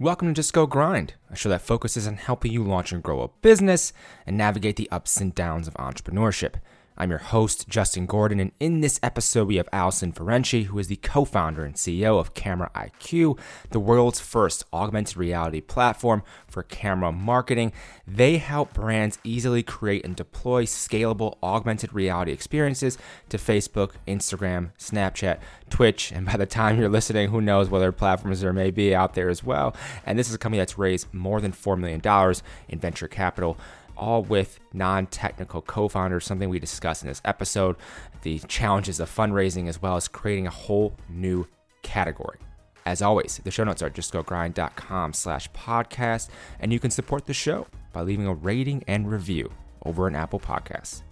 Welcome to Just Go Grind, a show that focuses on helping you launch and grow a business and navigate the ups and downs of entrepreneurship. I'm your host, Justin Gordon, and in this episode, we have Allison Ferenczi, who is the co founder and CEO of Camera IQ, the world's first augmented reality platform for camera marketing. They help brands easily create and deploy scalable augmented reality experiences to Facebook, Instagram, Snapchat, Twitch, and by the time you're listening, who knows what other platforms there may be out there as well. And this is a company that's raised more than $4 million in venture capital all with non technical co founders, something we discuss in this episode, the challenges of fundraising, as well as creating a whole new category. As always, the show notes are justgogrind.com slash podcast, and you can support the show by leaving a rating and review over an Apple Podcasts.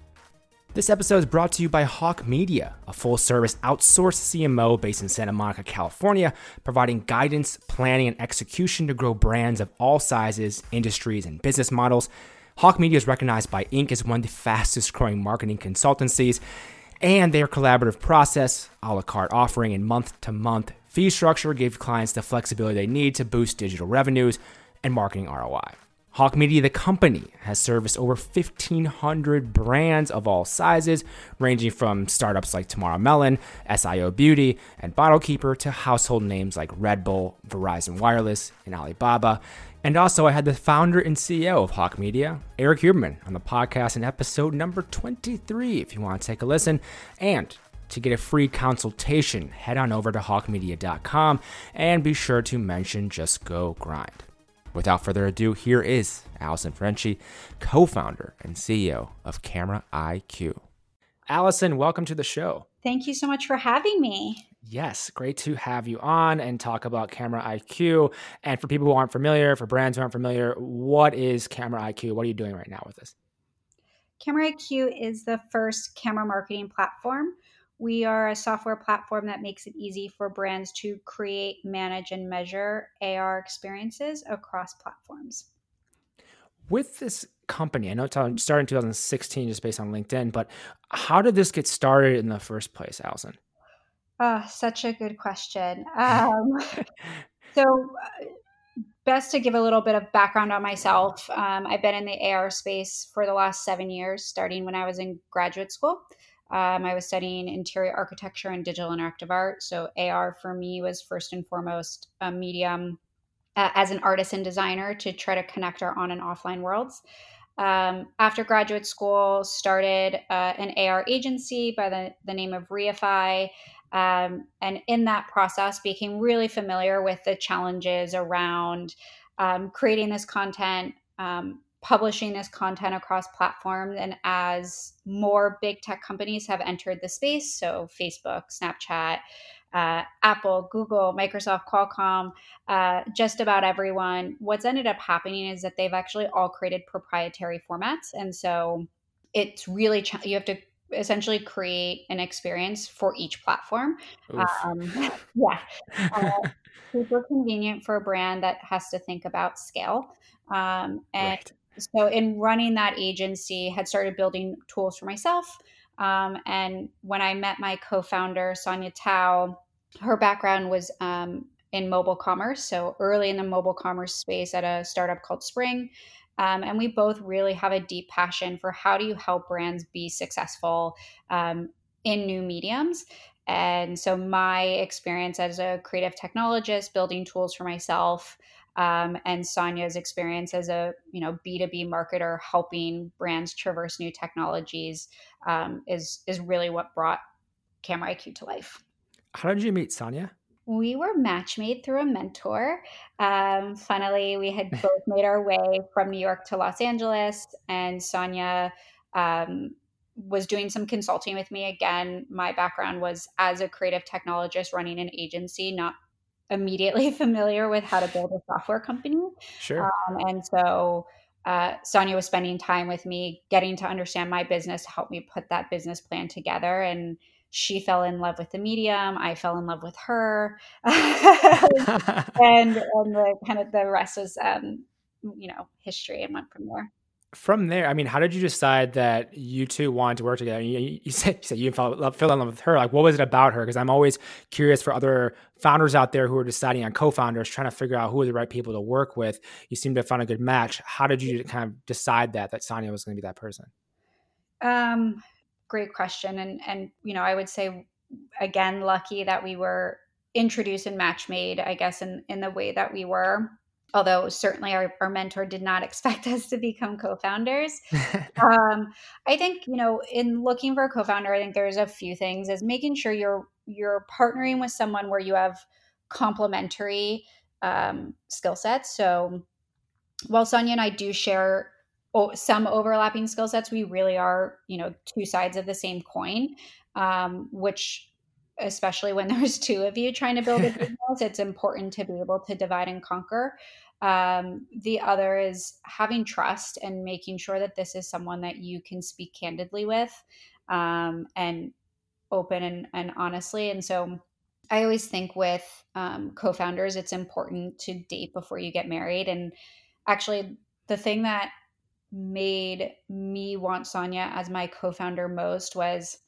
This episode is brought to you by Hawke Media, a full service outsourced CMO based in Santa Monica, California, providing guidance, planning, and execution to grow brands of all sizes, industries, and business models. Hawke Media is recognized by Inc. as one of the fastest growing marketing consultancies, and their collaborative process, a la carte offering, and month to month fee structure give clients the flexibility they need to boost digital revenues and marketing ROI. Hawke Media, the company, has serviced over 1,500 brands of all sizes, ranging from startups like Tamara Mellon, SIO Beauty, and Bottle Keeper to household names like Red Bull, Verizon Wireless, and Alibaba. And also, I had the founder and CEO of Hawke Media, Erik Huberman, on the podcast in episode number 23, if you want to take a listen. And to get a free consultation, head on over to hawkemedia.com and be sure to mention Just Go Grind. Without further ado, here is Allison Ferenczi, co founder and CEO of Camera IQ. Allison, welcome to the show. Thank you so much for having me. Yes, great to have you on and talk about Camera IQ. And for people who aren't familiar, for brands who aren't familiar, what is Camera IQ? What are you doing right now with this? Camera IQ is the first camera marketing platform we are a software platform that makes it easy for brands to create, manage, and measure AR experiences across platforms. With this company, I know it started in 2016 just based on LinkedIn, but how did this get started in the first place, Allison? Oh, such a good question. Um, so, uh, best to give a little bit of background on myself. Um, I've been in the AR space for the last seven years, starting when I was in graduate school. Um, I was studying interior architecture and digital interactive art. So AR for me was first and foremost a medium uh, as an artist and designer to try to connect our on and offline worlds. Um, after graduate school, started uh, an AR agency by the, the name of Reify. Um, and in that process, became really familiar with the challenges around um, creating this content, um, publishing this content across platforms. And as more big tech companies have entered the space, so Facebook, Snapchat, uh, Apple, Google, Microsoft, Qualcomm, uh, just about everyone, what's ended up happening is that they've actually all created proprietary formats. And so it's really, ch- you have to essentially create an experience for each platform. Um, yeah. Uh, super convenient for a brand that has to think about scale. Um, and right so in running that agency had started building tools for myself um, and when i met my co-founder sonia tao her background was um, in mobile commerce so early in the mobile commerce space at a startup called spring um, and we both really have a deep passion for how do you help brands be successful um, in new mediums and so my experience as a creative technologist building tools for myself um, and Sonia's experience as a you know B2B marketer helping brands traverse new technologies um, is is really what brought Camera IQ to life. How did you meet Sonia? We were match made through a mentor. Um, funnily, we had both made our way from New York to Los Angeles, and Sonia um, was doing some consulting with me. Again, my background was as a creative technologist running an agency, not immediately familiar with how to build a software company. Sure. Um, and so uh, Sonia was spending time with me, getting to understand my business, help me put that business plan together. And she fell in love with the medium. I fell in love with her, and and the kind of the rest was um, you know, history and went from there. from there, I mean, how did you decide that you two wanted to work together? You, you said you said you fell, fell in love with her. Like, what was it about her? Because I'm always curious for other founders out there who are deciding on co-founders, trying to figure out who are the right people to work with. You seem to have found a good match. How did you kind of decide that that Sonia was going to be that person? Um, great question, and and you know, I would say again, lucky that we were introduced and match made. I guess in in the way that we were although certainly our, our mentor did not expect us to become co-founders um, i think you know in looking for a co-founder i think there's a few things is making sure you're you're partnering with someone where you have complementary um, skill sets so while sonia and i do share some overlapping skill sets we really are you know two sides of the same coin um, which especially when there's two of you trying to build a business, it's important to be able to divide and conquer. Um, the other is having trust and making sure that this is someone that you can speak candidly with um, and open and, and, honestly. And so I always think with um, co founders, it's important to date before you get married. And actually, the thing that made me want Sonia as my co founder most was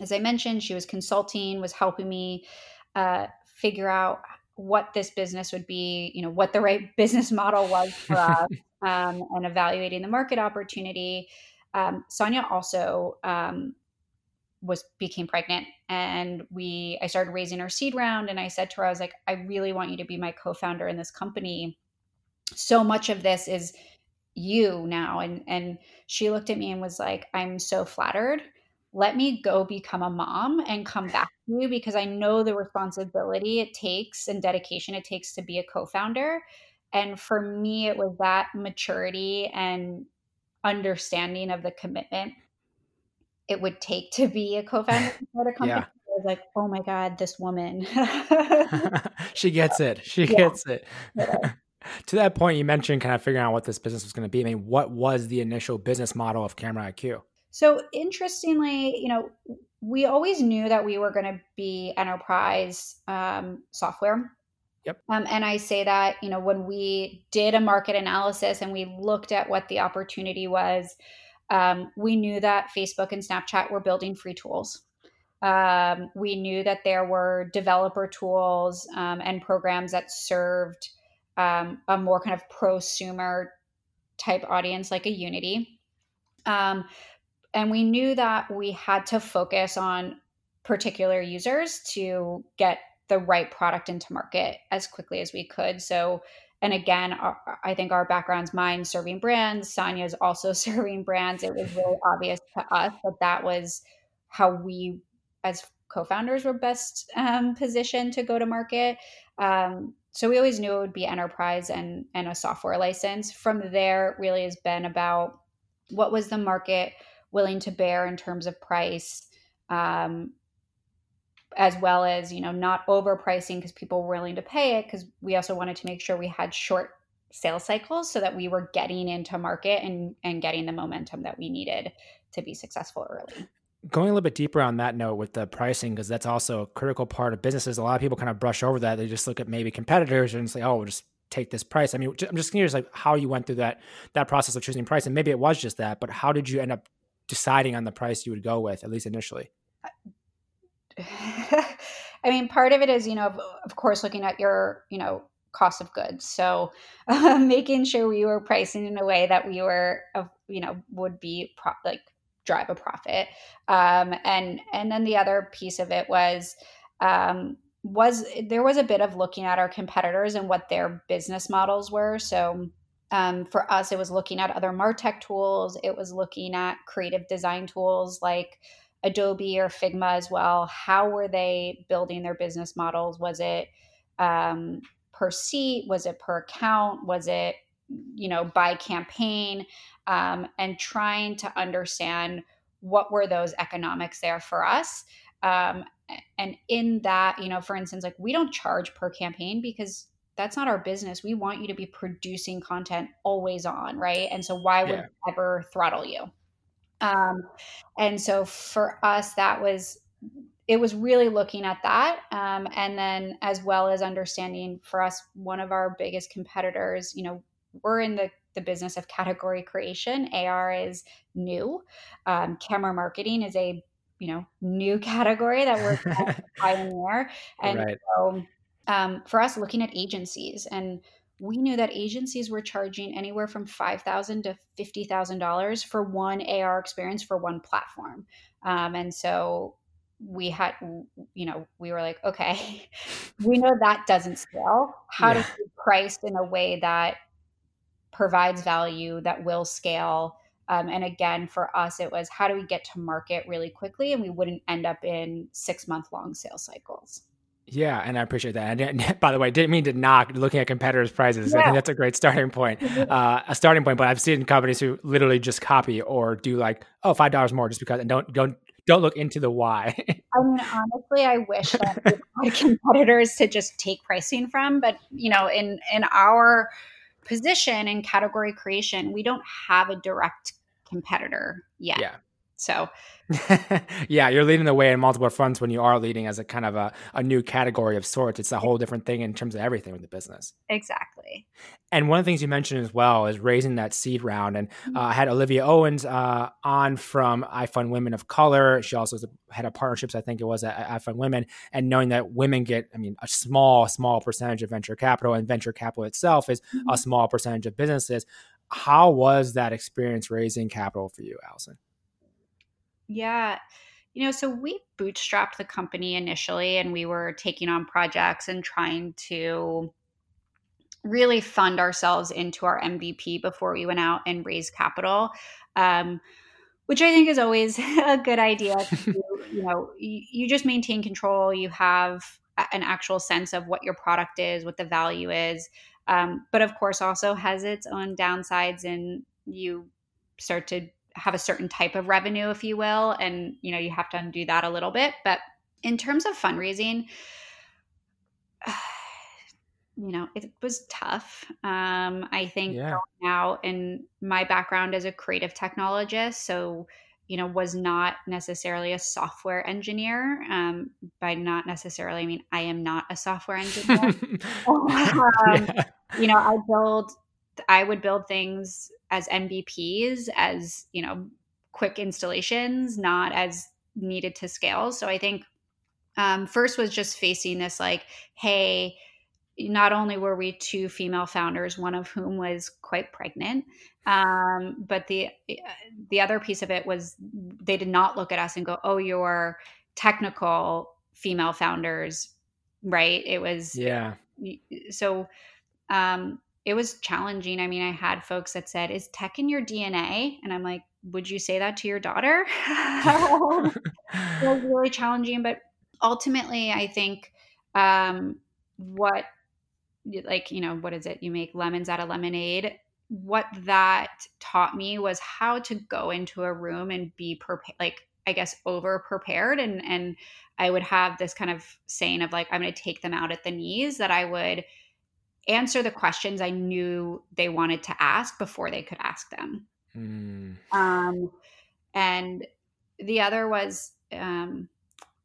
as I mentioned, she was consulting, was helping me uh, figure out what this business would be, you know, what the right business model was for us, um, and evaluating the market opportunity. Um, Sonia also um, was became pregnant, and we I started raising our seed round, and I said to her, I was like, I really want you to be my co-founder in this company. So much of this is you now, and and she looked at me and was like, I'm so flattered let me go become a mom and come back to you because I know the responsibility it takes and dedication it takes to be a co founder. And for me, it was that maturity and understanding of the commitment it would take to be a co founder of a company. Yeah. I was like, oh my God, this woman. she gets it. She yeah. gets it. to that point, you mentioned kind of figuring out what this business was going to be. I mean, what was the initial business model of Camera IQ? So interestingly, you know, we always knew that we were going to be enterprise um, software. Yep. Um, and I say that, you know, when we did a market analysis and we looked at what the opportunity was, um, we knew that Facebook and Snapchat were building free tools. Um, we knew that there were developer tools um, and programs that served um, a more kind of prosumer type audience like a Unity. Um, and we knew that we had to focus on particular users to get the right product into market as quickly as we could. So, and again, our, I think our background's mine serving brands. Sonia's also serving brands. It was really obvious to us that that was how we, as co-founders, were best um, positioned to go to market. Um, so we always knew it would be enterprise and and a software license. From there, really has been about what was the market willing to bear in terms of price um, as well as you know not overpricing because people were willing to pay it because we also wanted to make sure we had short sales cycles so that we were getting into market and and getting the momentum that we needed to be successful early going a little bit deeper on that note with the pricing because that's also a critical part of businesses a lot of people kind of brush over that they just look at maybe competitors and say oh we'll just take this price i mean i'm just curious like how you went through that that process of choosing price and maybe it was just that but how did you end up deciding on the price you would go with, at least initially? I mean, part of it is, you know, of, course, looking at your, you know, cost of goods. So uh, making sure we were pricing in a way that we were, uh, you know, would be pro- like drive a profit. Um, and and then the other piece of it was um, was there was a bit of looking at our competitors and what their business models were. So um, for us, it was looking at other Martech tools. It was looking at creative design tools like Adobe or Figma as well. How were they building their business models? Was it um, per seat? Was it per account? Was it, you know, by campaign? Um, and trying to understand what were those economics there for us. Um, and in that, you know, for instance, like we don't charge per campaign because that's not our business. We want you to be producing content always on, right? And so why would yeah. ever throttle you? Um, and so for us, that was it was really looking at that, um, and then as well as understanding for us, one of our biggest competitors, you know, we're in the the business of category creation. AR is new. Um, camera marketing is a you know new category that we're pioneer, and right. so um, for us, looking at agencies and we knew that agencies were charging anywhere from five thousand to fifty thousand dollars for one AR experience for one platform, um, and so we had you know we were like okay we know that doesn't scale how yeah. do we price in a way that provides value that will scale um, and again for us it was how do we get to market really quickly and we wouldn't end up in six month long sales cycles yeah, and I appreciate that. And by the way, didn't mean to knock looking at competitors' prices. Yeah. I think that's a great starting point, uh, a starting point. But I've seen companies who literally just copy or do like, oh, five dollars more just because, and don't don't don't look into the why. I mean, honestly, I wish that we had competitors to just take pricing from, but you know, in in our position in category creation, we don't have a direct competitor yet. Yeah. So, yeah, you're leading the way in multiple fronts when you are leading as a kind of a, a new category of sorts. It's a whole different thing in terms of everything with the business. Exactly. And one of the things you mentioned as well is raising that seed round. And mm-hmm. uh, I had Olivia Owens uh, on from iFund Women of Color. She also had a partnerships, I think it was at iFund Women. And knowing that women get, I mean, a small, small percentage of venture capital, and venture capital itself is mm-hmm. a small percentage of businesses. How was that experience raising capital for you, Allison? Yeah. You know, so we bootstrapped the company initially and we were taking on projects and trying to really fund ourselves into our MVP before we went out and raised capital. Um, which I think is always a good idea. To, you know, you, you just maintain control. You have an actual sense of what your product is, what the value is. Um, but of course, also has its own downsides, and you start to have a certain type of revenue, if you will, and you know you have to undo that a little bit. But in terms of fundraising, you know, it was tough. Um, I think yeah. going out and my background as a creative technologist, so you know, was not necessarily a software engineer. Um, by not necessarily, I mean I am not a software engineer. um, yeah. You know, I build I would build things as MVPs, as you know, quick installations, not as needed to scale. So I think um, first was just facing this like, hey, not only were we two female founders, one of whom was quite pregnant, um, but the the other piece of it was they did not look at us and go, "Oh, you're technical female founders," right? It was yeah. So um, it was challenging. I mean, I had folks that said, Is tech in your DNA? And I'm like, Would you say that to your daughter? it was really challenging. But ultimately, I think um, what, like, you know, what is it? You make lemons out of lemonade. What that taught me was how to go into a room and be prepared, like, I guess over prepared and and I would have this kind of saying of like I'm going to take them out at the knees that I would answer the questions I knew they wanted to ask before they could ask them. Mm. Um, and the other was um,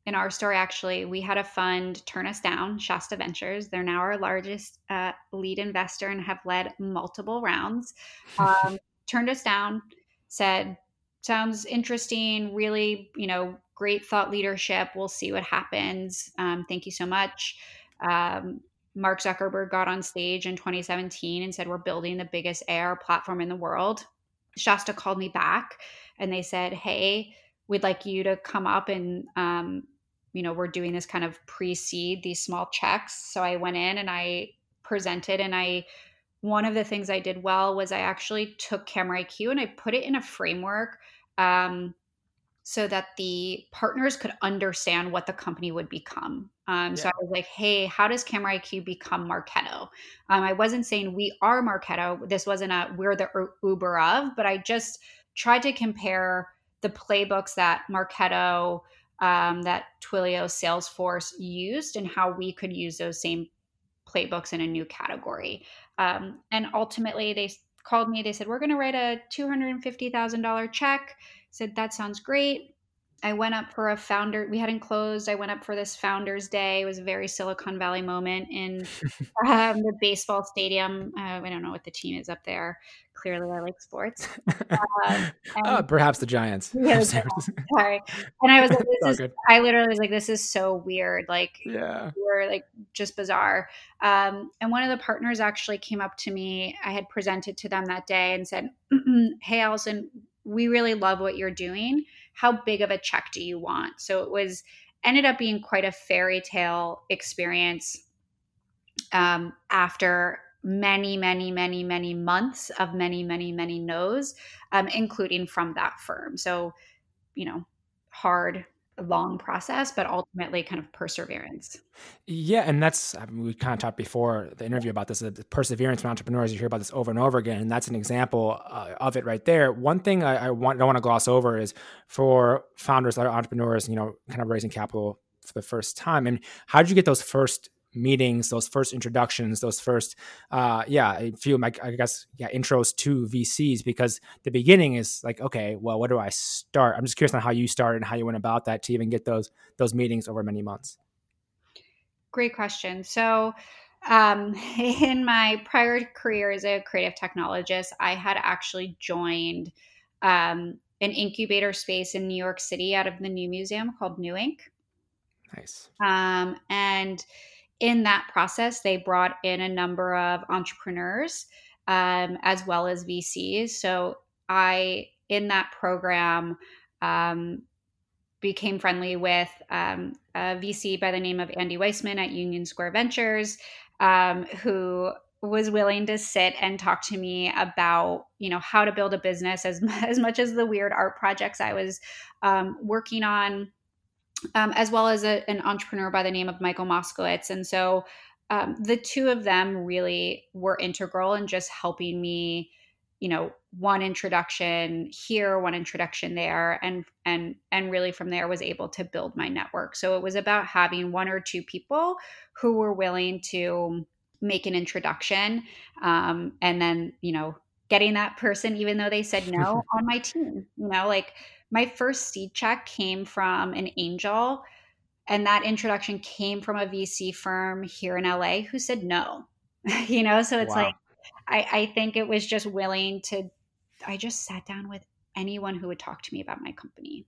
in our story, actually, we had a fund turn us down, Shasta Ventures. They're now our largest uh, lead investor and have led multiple rounds. Um, turned us down, said, sounds interesting, really, you know, great thought leadership. We'll see what happens. Um, thank you so much. Um, Mark Zuckerberg got on stage in 2017 and said, We're building the biggest AR platform in the world. Shasta called me back and they said, Hey, we'd like you to come up and, um, you know, we're doing this kind of pre seed, these small checks. So I went in and I presented and I, one of the things I did well was I actually took Camera IQ and I put it in a framework um, so that the partners could understand what the company would become. Um, yeah. So I was like, hey, how does Camera IQ become Marketo? Um, I wasn't saying we are Marketo. This wasn't a we're the Uber of, but I just tried to compare the playbooks that Marketo, um, that Twilio, Salesforce used, and how we could use those same playbooks in a new category. Um, and ultimately, they called me. They said, we're going to write a $250,000 check. I said, that sounds great I went up for a founder. We hadn't closed. I went up for this Founders Day. It was a very Silicon Valley moment in um, the baseball stadium. Uh, I don't know what the team is up there. Clearly, I like sports. Uh, uh, perhaps the Giants. Yeah, sorry. And I was like, "This is." I literally was like, "This is so weird." Like, yeah, we're like just bizarre. Um, and one of the partners actually came up to me. I had presented to them that day and said, "Hey, Allison, we really love what you're doing. How big of a check do you want? So it was ended up being quite a fairy tale experience um, after many, many, many, many months of many, many, many no's, um, including from that firm. So, you know, hard long process, but ultimately kind of perseverance. Yeah, and that's I mean, we kind of talked before the interview about this. The perseverance from entrepreneurs. You hear about this over and over again, and that's an example uh, of it right there. One thing I, I want don't want to gloss over is for founders that are entrepreneurs, you know, kind of raising capital for the first time. And how did you get those first meetings, those first introductions, those first, uh, yeah, a few, like, I guess, yeah, intros to VCs because the beginning is like, okay, well, what do I start? I'm just curious on how you started and how you went about that to even get those those meetings over many months. Great question. So, um, in my prior career as a creative technologist, I had actually joined um, an incubator space in New York City out of the New Museum called New Inc. Nice. Um, and in that process, they brought in a number of entrepreneurs um, as well as VCs. So I, in that program, um, became friendly with um, a VC by the name of Andy Weissman at Union Square Ventures, um, who was willing to sit and talk to me about you know how to build a business as as much as the weird art projects I was um, working on um, as well as a, an entrepreneur by the name of Michael Moskowitz. And so um, the two of them really were integral in just helping me, you know, one introduction here, one introduction there, and and and really from there was able to build my network. So it was about having one or two people who were willing to make an introduction, um, and then you know getting that person even though they said no on my team. You know, like my first seed check came from an angel and that introduction came from a vc firm here in la who said no. You know so it's wow. like I, I think it was just willing to i just sat down with anyone who would talk to me about my company.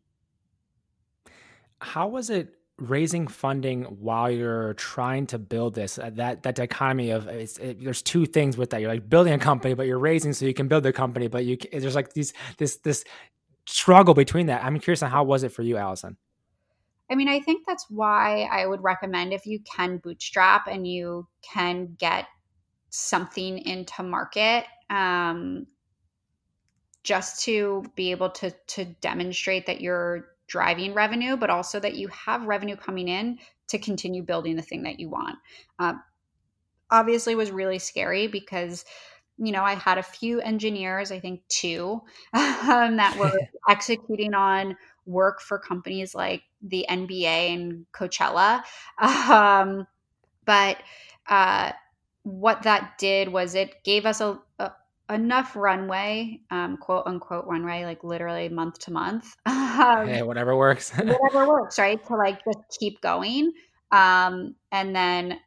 How was it raising funding while you're trying to build this? Uh, that that dichotomy of it, there's two things with that. You're like building a company but you're raising so you can build the company but you there's like these this this struggle between that. I'm curious on how was it for you, Allison? I mean, I think that's why I would recommend if you can bootstrap and you can get something into market, um, just to be able to to demonstrate that you're driving revenue, but also that you have revenue coming in to continue building the thing that you want. Uh, obviously, was really scary because you know, I had a few engineers, I think two, um, that were executing on work for companies like the NBA and Coachella. Um, but uh, what that did was it gave us a, a enough runway, um, quote unquote runway, like literally month to month. Um, hey, whatever works. whatever works, right? To like just keep going. Um, and then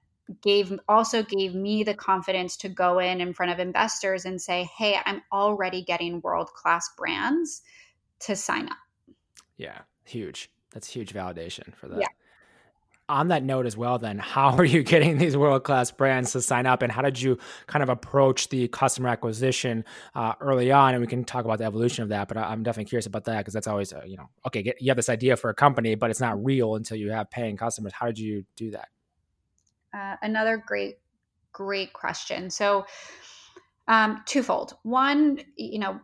gave also gave me the confidence to go in in front of investors and say hey i'm already getting world class brands to sign up. Yeah huge. That's huge validation for that. Yeah. on that note as well then how are you getting these world class brands to sign up and how did you kind of approach the customer acquisition uh, early on? And we can talk about the evolution of that but I, am definitely curious about that because that's always uh, you know okay get, you have this idea for a company but it's not real until you have paying customers. How did you do that uh, another great, great question. So, um, twofold. One, you know,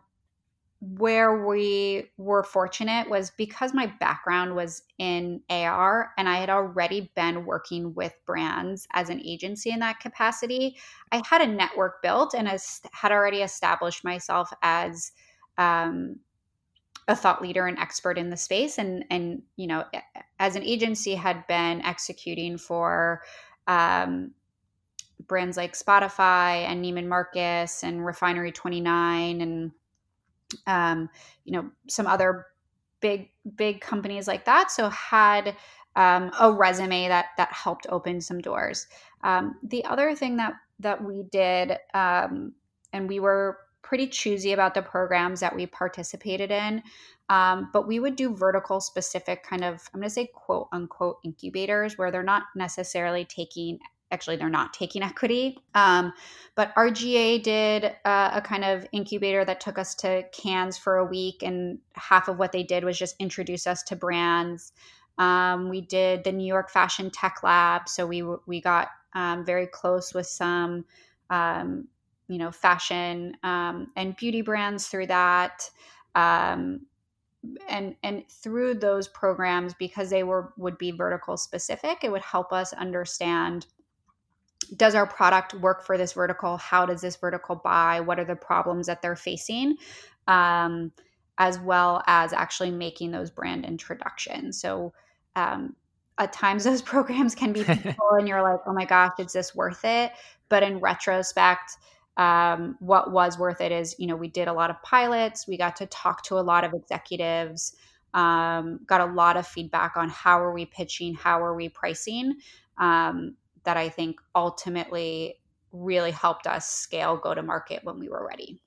where we were fortunate was because my background was in AR and I had already been working with brands as an agency in that capacity. I had a network built and as, had already established myself as um, a thought leader and expert in the space and and you know as an agency had been executing for um, brands like Spotify and Neiman Marcus and Refinery 29 and um, you know some other big big companies like that. So had um, a resume that that helped open some doors. Um, the other thing that that we did, um, and we were pretty choosy about the programs that we participated in, um, but we would do vertical specific kind of I'm going to say quote unquote incubators where they're not necessarily taking actually they're not taking equity um, but rga did uh, a kind of incubator that took us to cannes for a week and half of what they did was just introduce us to brands. Um, we did the new york fashion tech lab so we we got um, very close with some um, you know fashion um, and beauty brands through that um, and and through those programs because they were would be vertical specific it would help us understand does our product work for this vertical? How does this vertical buy? What are the problems that they're facing? Um, as well as actually making those brand introductions. So um, at times those programs can be people and you're like, oh my gosh, is this worth it? But in retrospect, um, what was worth it is, you know, we did a lot of pilots, we got to talk to a lot of executives, um, got a lot of feedback on how are we pitching, how are we pricing. Um, that I think ultimately really helped us scale go to market when we were ready.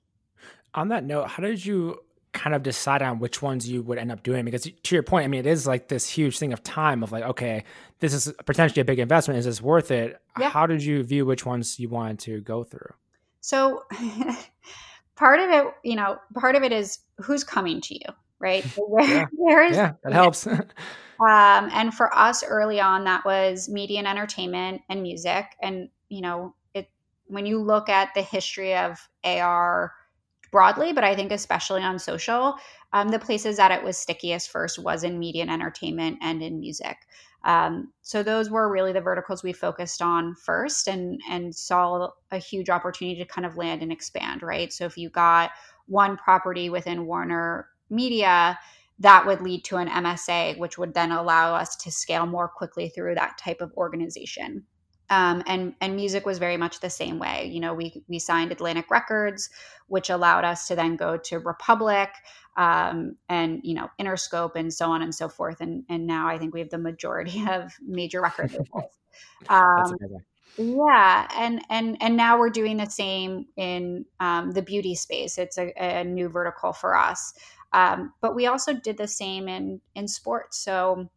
On that note, how did you kind of decide on which ones you would end up doing? Because to your point, I mean, it is like this huge thing of time of like, okay, this is potentially a big investment. Is this worth it? Yeah. How did you view which ones you wanted to go through? So part of it, you know, part of it is who's coming to you, right? Where, yeah. where is, yeah, that helps. Um, and for us early on, that was media and entertainment and music. And, you know, it when you look at the history of AR broadly, but I think especially on social, um, the places that it was stickiest first was in media and entertainment and in music. Um, so those were really the verticals we focused on first and and saw a huge opportunity to kind of land and expand, right? So if you got one property within Warner Media, that would lead to an MSA, which would then allow us to scale more quickly through that type of organization. Um, and and music was very much the same way. You know, we we signed Atlantic Records, which allowed us to then go to Republic um, and you know Interscope and so on and so forth. And and now I think we have the majority of major record labels. Um, yeah, and and and now we're doing the same in um, the beauty space. It's a, a new vertical for us. Um, but we also did the same in in sports. So,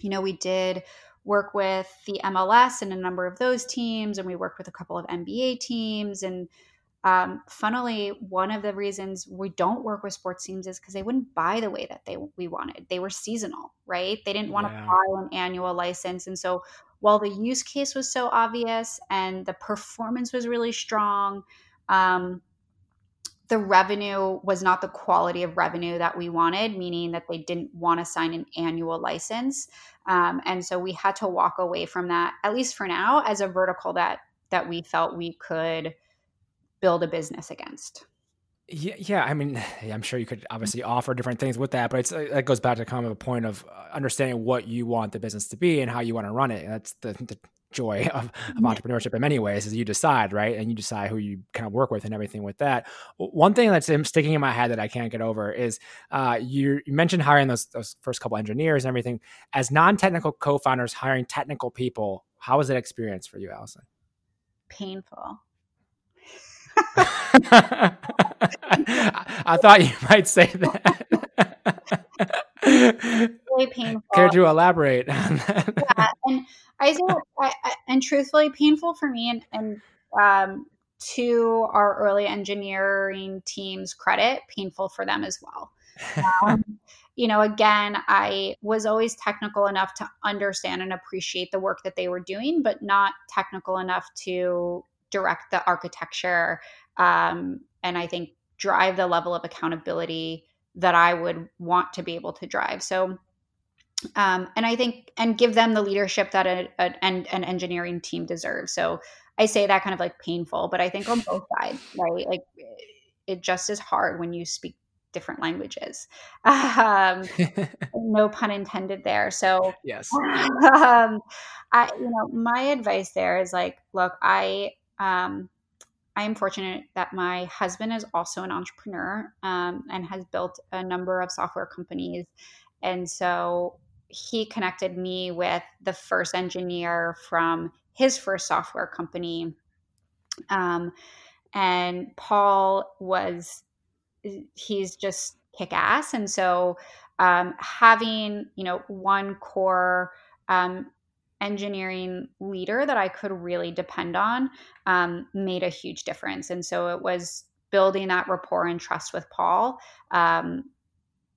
you know, we did work with the MLS and a number of those teams, and we work with a couple of NBA teams. And um, funnily, one of the reasons we don't work with sports teams is because they wouldn't buy the way that they we wanted. They were seasonal, right? They didn't want to yeah. buy an annual license, and so while the use case was so obvious and the performance was really strong. Um, the revenue was not the quality of revenue that we wanted, meaning that they didn't want to sign an annual license. Um, and so we had to walk away from that, at least for now, as a vertical that that we felt we could build a business against. Yeah, yeah. I mean, I'm sure you could obviously offer different things with that, but it's that goes back to kind of a point of understanding what you want the business to be and how you want to run it. That's the, the joy of, of entrepreneurship in many ways is you decide right? And you decide who you kind of work with and everything with that. One thing that's sticking in my head that i can't get over is uh, you, you, mentioned hiring those, those first couple engineers and everything. As non-technical co-founders hiring technical people how was that experience for you allison? Painful. I thought you might say that. Really painful. Care to elaborate on that? Yeah, and I say, I, I, and truthfully, painful for me, and, and um, to our early engineering team's credit, painful for them as well. Um, you know, again, I was always technical enough to understand and appreciate the work that they were doing, but not technical enough to direct the architecture um, and I think drive the level of accountability that I would want to be able to drive. So, um, and I think, and give them the leadership that a, a, an, an engineering team deserves. So I say that kind of like painful, but I think on both sides, right? Like it just is hard when you speak different languages. Um, no pun intended there. So yes, um, I, you know, my advice there is like, look, I, um, I am fortunate that my husband is also an entrepreneur um, and has built a number of software companies. And so he connected me with the first engineer from his first software company. Um, and Paul was, he's just kick ass. And so um, having, you know, one core um, engineering leader that I could really depend on um, made a huge difference. And so it was building that rapport and trust with Paul um,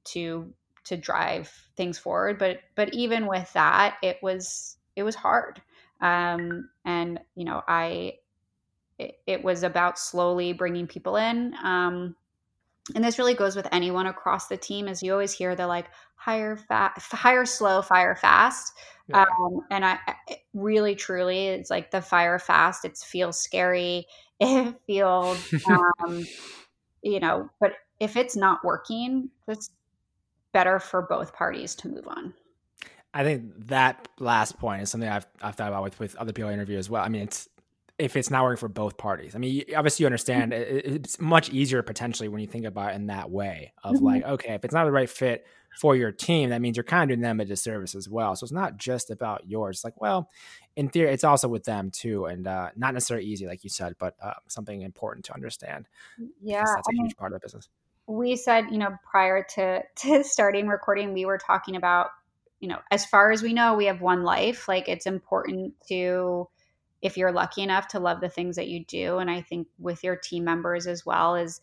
to to drive things forward. But but even with that, it was it was hard. Um, and you know, I it, it, was about slowly bringing people in. Um, and this really goes with anyone across the team, as you always hear, they're like hire fast, hire slow, fire fast. Yeah. Um, and I really, truly, it's like the fire fast. It feels scary. It feels, um, you know, but if it's not working, it's better for both parties to move on. I think that last point is something I've, I've thought about with, with other people I interview as well. I mean, it's if it's not working for both parties. I mean, obviously you understand mm-hmm. it's much easier potentially when you think about it in that way of mm-hmm. like, okay, if it's not the right fit for your team, that means you're kind of doing them a disservice as well. So it's not just about yours. It's like, well, in theory, it's also with them too, and uh, not necessarily easy, like you said, but uh, something important to understand. Yeah, that's a I huge part of the business. We said, you know, prior to to starting recording, we were talking about, you know, as far as we know, we have one life. Like it's important to if you're lucky enough to love the things that you do and i think with your team members as well is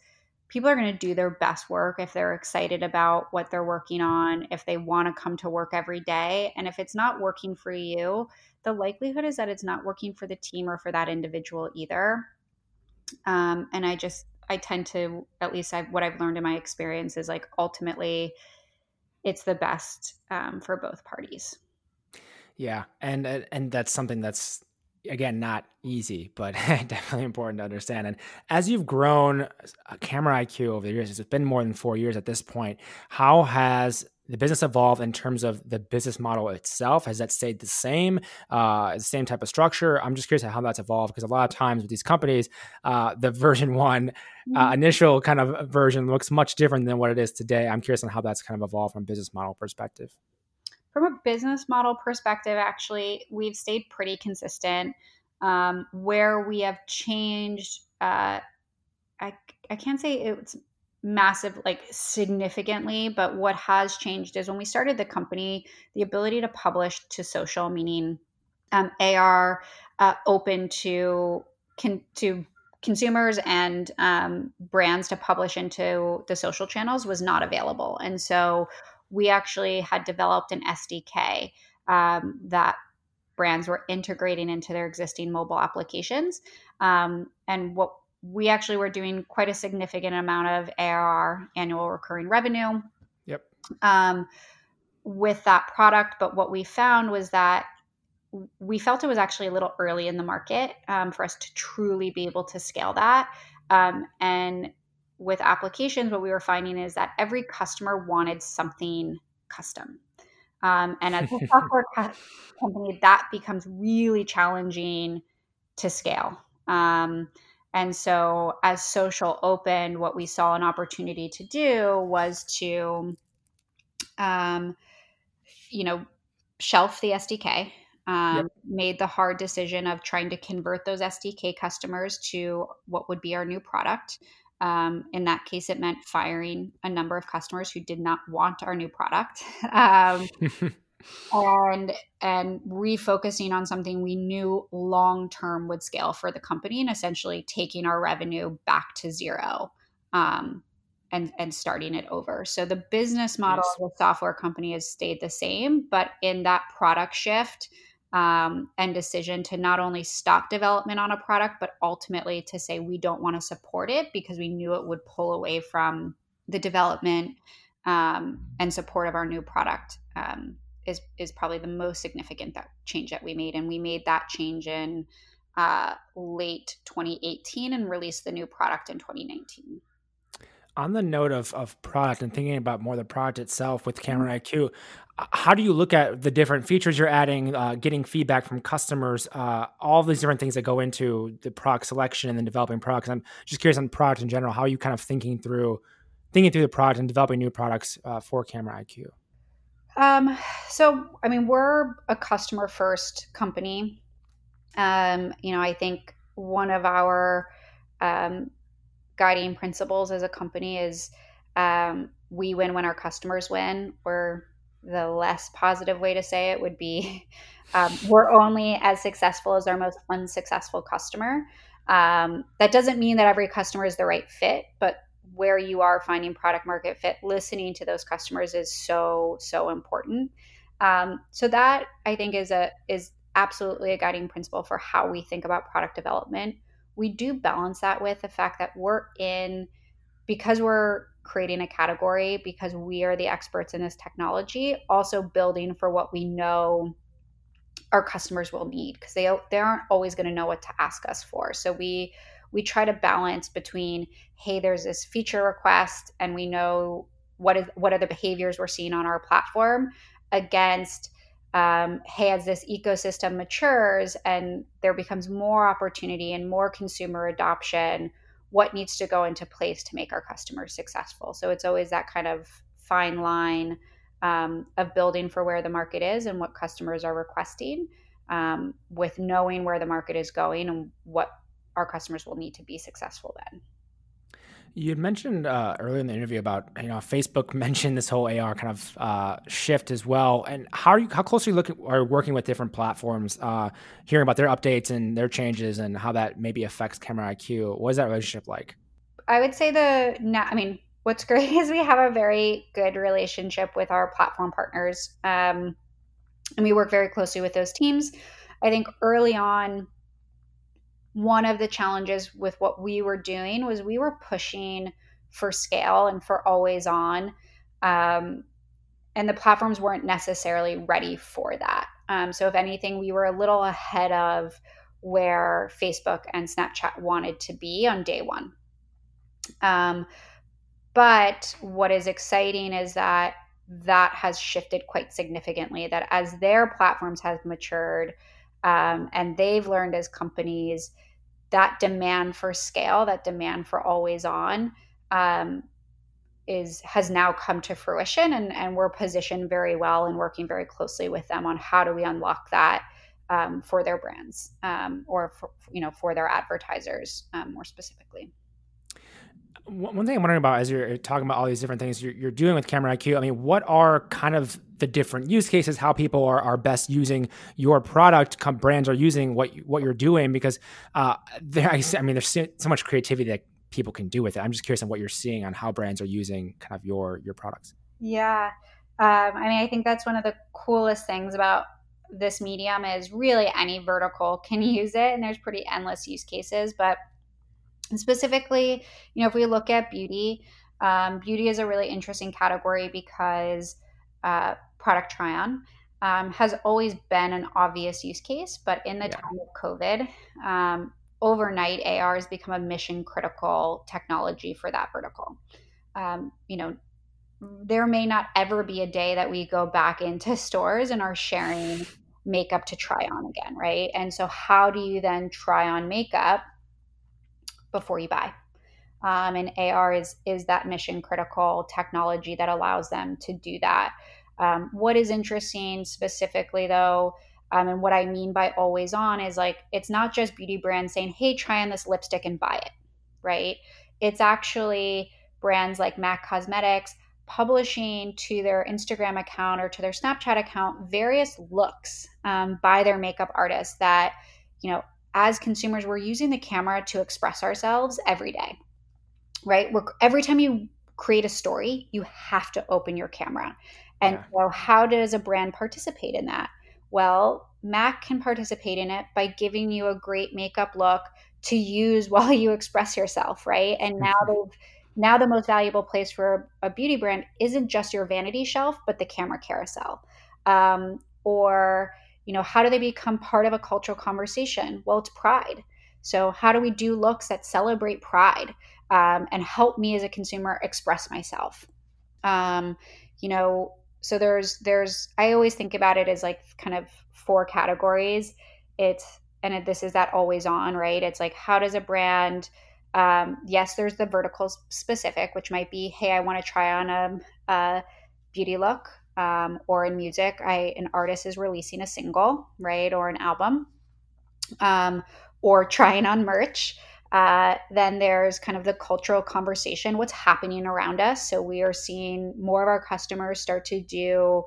people are going to do their best work if they're excited about what they're working on if they want to come to work every day and if it's not working for you the likelihood is that it's not working for the team or for that individual either. Um, and i just i tend to at least I've, what i've learned in my experience is like ultimately it's the best um, for both parties. Yeah and and that's something that's again not easy but definitely important to understand. And as you've grown uh, camera iq over the years it's been more than four years at this point how has the business evolved in terms of the business model itself? Has that stayed the same uh, the same type of structure? I'm just curious how that's evolved because a lot of times with these companies uh, the version one uh, mm-hmm. initial kind of version looks much different than what it is today. I'm curious on how that's kind of evolved from business model perspective from a business model perspective, actually, we've stayed pretty consistent. Um, where we have changed, uh, I, I can't say it's massive, like significantly, but what has changed is when we started the company, the ability to publish to social, meaning um, AR uh, open to can to consumers and um, brands to publish into the social channels was not available, and so we actually had developed an SDK um, that brands were integrating into their existing mobile applications. Um, and what we actually were doing quite a significant amount of ARR, annual recurring revenue. Yep. Um, with that product, but what we found was that we felt it was actually a little early in the market um, for us to truly be able to scale that. Um, and with applications, what we were finding is that every customer wanted something custom. Um, and as a software company, that becomes really challenging to scale. Um, and so, as social opened, what we saw an opportunity to do was to, um, you know, shelf the SDK. Um, yep. Made the hard decision of trying to convert those SDK customers to what would be our new product. Um, in that case, it meant firing a number of customers who did not want our new product. Um, and and refocusing on something we knew long term would scale for the company and essentially taking our revenue back to zero um, and and starting it over so the business model yes. of the software company has stayed the same but in that product shift um, and decision to not only stop development on a product, but ultimately to say we don't want to support it because we knew it would pull away from the development um, and support of our new product um, is is probably the most significant that change that we made, and we made that change in uh, late 2018 and released the new product in 2019. On the note of, of product and thinking about more the product itself with Camera IQ, how do you look at the different features you're adding, uh, getting feedback from customers, uh, all these different things that go into the product selection and then developing products? I'm just curious on product in general. How are you kind of thinking through thinking through the product and developing new products uh, for Camera IQ? Um, so, I mean, we're a customer first company. Um, you know, I think one of our um, guiding principles as a company is um, we win when our customers win, or the less positive way to say it would be um, we're only as successful as our most unsuccessful customer. Um, that doesn't mean that every customer is the right fit, but where you are finding product market fit, listening to those customers is so so important. Um, so that I think is a is absolutely a guiding principle for how we think about product development. We do balance that with the fact that we're in because we're creating a category because we are the experts in this technology, also building for what we know our customers will need because they they aren't always going to know what to ask us for. So we we try to balance between hey, there's this feature request and we know what is what are the behaviors we're seeing on our platform against um, hey, as this ecosystem matures and there becomes more opportunity and more consumer adoption, what needs to go into place to make our customers successful. So it's always that kind of fine line um, of building for where the market is and what customers are requesting, um, with knowing where the market is going and what our customers will need to be successful then. You had mentioned uh, earlier in the interview about you know Facebook mentioned this whole AR kind of uh, shift as well, and how are you how closely looking are working with different platforms, uh, hearing about their updates and their changes and how that maybe affects Camera IQ. What is that relationship like? I would say the I mean, what's great is we have a very good relationship with our platform partners, um, and we work very closely with those teams. I think early on, one of the challenges with what we were doing was we were pushing for scale and for always on. Um, and the platforms weren't necessarily ready for that. Um, so, if anything, we were a little ahead of where Facebook and Snapchat wanted to be on day one. Um, but what is exciting is that that has shifted quite significantly. That as their platforms have matured um, and they've learned as companies that demand for scale, that demand for always on, um, is has now come to fruition, and and we're positioned very well and working very closely with them on how do we unlock that um, for their brands um, or for, you know for their advertisers um, more specifically one thing I'm wondering about as you're talking about all these different things you're, you're, doing with Camera IQ, I mean, what are kind of the different use cases, how people are, are best using your product, brands are using what what you're doing? Because uh, there, I mean, there's so much creativity that people can do with it. I'm just curious on what you're seeing on how brands are using kind of your your products. Yeah, um, I mean, I think that's one of the coolest things about this medium is really any vertical can use it, and there's pretty endless use cases, but and specifically, you know, if we look at beauty, um, beauty is a really interesting category because uh, product try on um, has always been an obvious use case. But in the yeah. time of COVID, um, overnight AR has become a mission critical technology for that vertical. Um, you know, there may not ever be a day that we go back into stores and are sharing makeup to try on again, right? And so, how do you then try on makeup before you buy. Um, and AR is is that mission critical technology that allows them to do that. Um, what is interesting specifically though, um, and what I mean by always on is like it's not just beauty brands saying, "Hey, try on this lipstick and buy it," right? It's actually brands like MAC Cosmetics publishing to their Instagram account or to their Snapchat account various looks um, by their makeup artists that you know as consumers, we're using the camera to express ourselves every day, right? We're, every time you create a story, you have to open your camera. And yeah. so, how does a brand participate in that? Well, MAC can participate in it by giving you a great makeup look to use while you express yourself, right? And now they've now the most valuable place for a beauty brand isn't just your vanity shelf, but the camera carousel. Um, or you know how do they become part of a cultural conversation well it's pride So, how do we do looks that celebrate pride um, and help me as a consumer express myself? Um, you know, so there's there's I always think about it as like kind of four categories. It's and this is that always on, right? It's like how does a brand um, yes, there's the vertical specific, which might be, hey, I want to try on a, a beauty look, um, or in music, I an artist is releasing a single, right, or an album, um, or trying on merch. Uh, then there's kind of the cultural conversation, what's happening around us. So we are seeing more of our customers start to do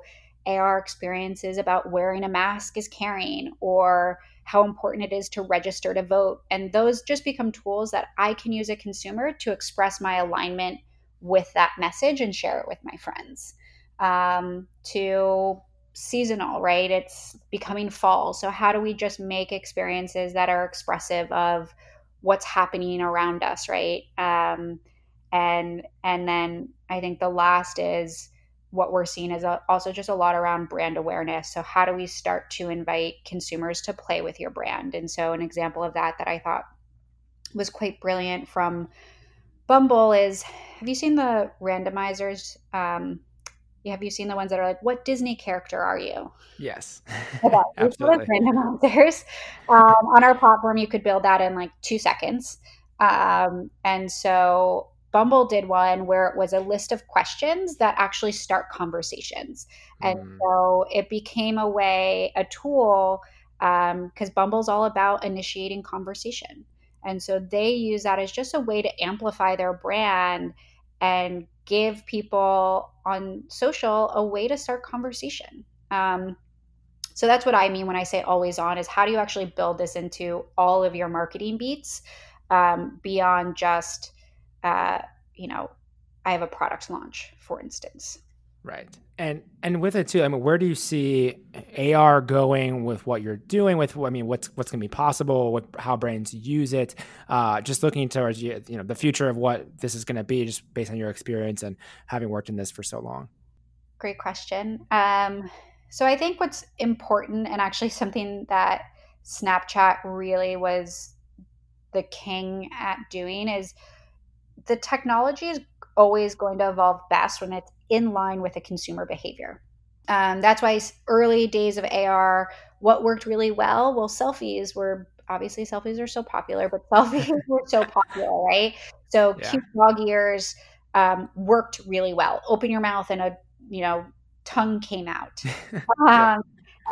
AR experiences about wearing a mask is caring, or how important it is to register to vote. And those just become tools that I can use a consumer to express my alignment with that message and share it with my friends. Um, to seasonal, right? It's becoming fall. So, how do we just make experiences that are expressive of what's happening around us, right? Um, and and then I think the last is what we're seeing is also just a lot around brand awareness. So, how do we start to invite consumers to play with your brand? And so, an example of that that I thought was quite brilliant from Bumble is have you seen the randomizers? Um, have you seen the ones that are like, what Disney character are you? Yes. Absolutely. Randomizers. Um, on our platform, you could build that in like two seconds. Um, and so Bumble did one where it was a list of questions that actually start conversations. And mm. so it became a way, a tool, because um, Bumble's all about initiating conversation. And so they use that as just a way to amplify their brand and give people on social a way to start conversation. Um, so that's what I mean when I say always on is how do you actually build this into all of your marketing beats um, beyond just uh, you know, I have a product launch, for instance. Right. And and with it too, I mean, where do you see AR going with what you're doing with I mean, what's what's going to be possible, what how brands use it, uh, just looking towards you know, the future of what this is going to be just based on your experience and having worked in this for so long. Great question. Um, so I think what's important and actually something that Snapchat really was the king at doing is the technology is always going to evolve best when it's in line with a consumer behavior. Um, that's why early days of AR, what worked really well, well, selfies were obviously selfies are so popular, but selfies were so popular, right? So yeah. cute dog ears um, worked really well. Open your mouth and a you know tongue came out. um,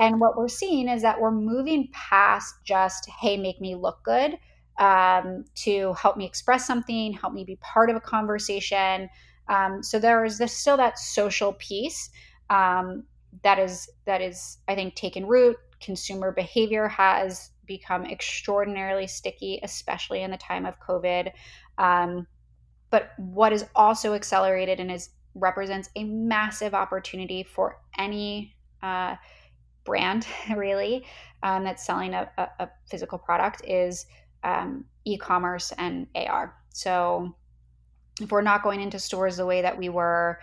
and what we're seeing is that we're moving past just hey, make me look good um, to help me express something, help me be part of a conversation. Um, so there is this, still that social piece um, that is that is I think taken root. Consumer behavior has become extraordinarily sticky, especially in the time of COVID. Um, but what is also accelerated and is represents a massive opportunity for any uh, brand really um, that's selling a, a, a, physical product is um, e-commerce and AR. So if we're not going into stores the way that we were,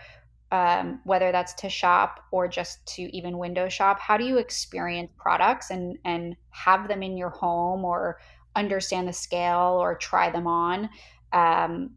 um, whether that's to shop or just to even window shop, how do you experience products and and have them in your home or understand the scale or try them on? Um,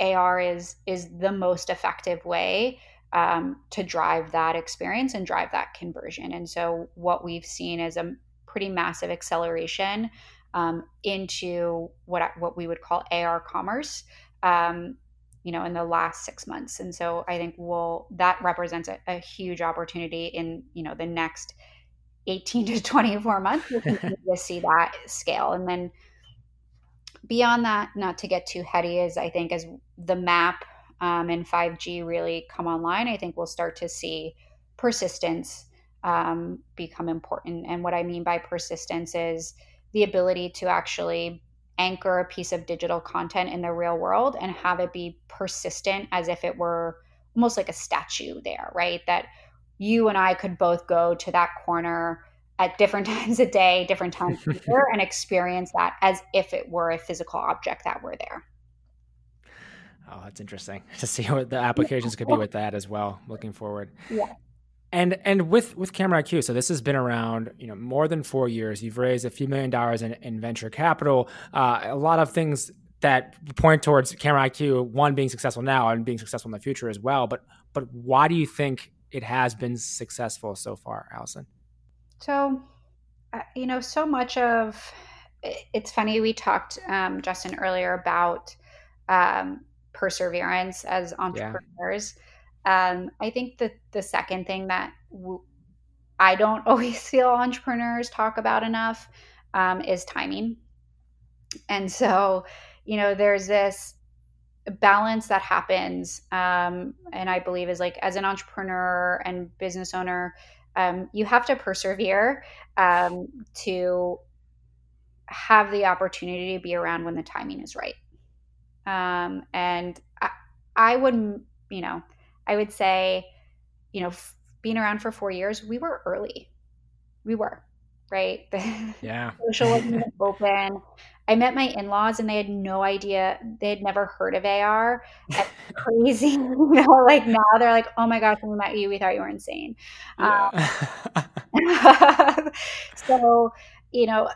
AR is is the most effective way um, to drive that experience and drive that conversion. And so what we've seen is a pretty massive acceleration um, into what what we would call AR commerce. Um, you know, in the last six months, and so I think will that represents a, a, huge opportunity in you know the next eighteen to twenty four months. We continue to see that scale, and then beyond that, not to get too heady, is I think as the map um, and five G really come online, I think we'll start to see persistence um, become important. And what I mean by persistence is the ability to actually anchor a piece of digital content in the real world and have it be persistent as if it were almost like a statue there, right? That you and I could both go to that corner at different times a day, different times a year, and experience that as if it were a physical object that were there. Oh, that's interesting to see what the applications could be with that as well. Looking forward. Yeah. And and with with Camera IQ, so this has been around, you know, more than four years. You've raised a few million dollars in, in venture capital. Uh, a lot of things that point towards Camera IQ, one being successful now and being successful in the future as well. But but why do you think it has been successful so far, Allison? So, uh, you know, so much of it's funny we talked um, Justin earlier about um, perseverance as entrepreneurs. Yeah um, I think that the second thing that w- I don't always feel entrepreneurs talk about enough um, is timing. And so, you know, there's this balance that happens, um, and I believe is like as an entrepreneur and business owner, um, you have to persevere um, to have the opportunity to be around when the timing is right. Um, and I, I would, you know, I would say, you know, f- being around for four years, we were early. We were, right? Yeah. social wasn't open. I met my in-laws and they had no idea. They had never heard of AR. That's crazy, you know. Like now they're like, "Oh my gosh, when we met you, we thought you were insane." Yeah. Um, so, you know,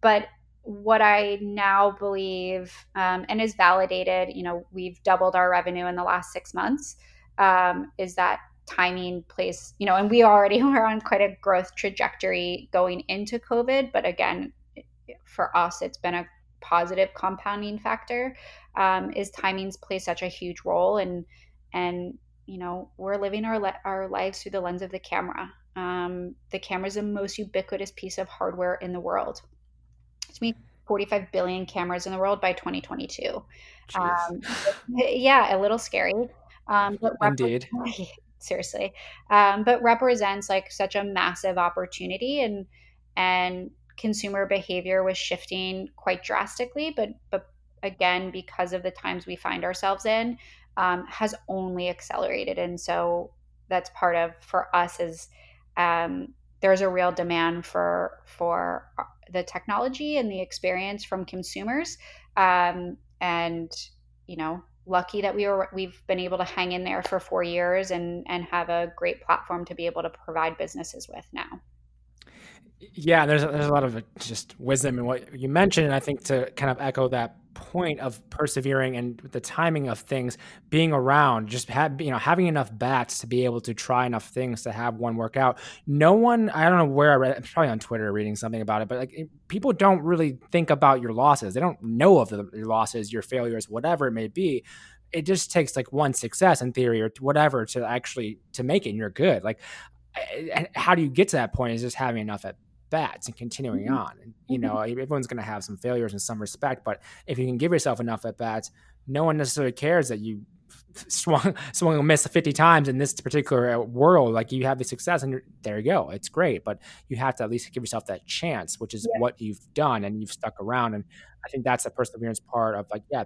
but what I now believe um, and is validated, you know, we've doubled our revenue in the last six months, um, is that timing plays, you know, and we already were on quite a growth trajectory going into COVID. But again, for us, it's been a positive compounding factor. Um, is timings play such a huge role, and and you know we're living our le- our lives through the lens of the camera. Um, the camera is the most ubiquitous piece of hardware in the world to me 45 billion cameras in the world by 2022. Um, yeah, a little scary. Um, but Indeed. seriously. Um, but represents like such a massive opportunity and and consumer behavior was shifting quite drastically, but but again, because of the times we find ourselves in, um, has only accelerated. And so that's part of for us is um, there's a real demand for for the technology and the experience from consumers. Um, and you know, lucky that we were we've been able to hang in there for four years and and have a great platform to be able to provide businesses with now. Yeah, there's a, there's a lot of just wisdom in what you mentioned, and I think to kind of echo that point of persevering and the timing of things being around just have you know having enough bats to be able to try enough things to have one work out no one i don't know where i read probably on twitter reading something about it but like people don't really think about your losses. They don't know of the, your losses your failures whatever it may be. It just takes like one success in theory or whatever to actually to make it and you're good. Like how do you get to that point is just having enough at bats and continuing mm-hmm. on. And, you know, mm-hmm. everyone's going to have some failures in some respect, but if you can give yourself enough at bats, no one necessarily cares that you swung swung a miss 50 times in this particular uh, world like you have the success and there you go it's great but you have to at least give yourself that chance which is yeah. what you've done and you've stuck around and i think that's the perseverance part of like yeah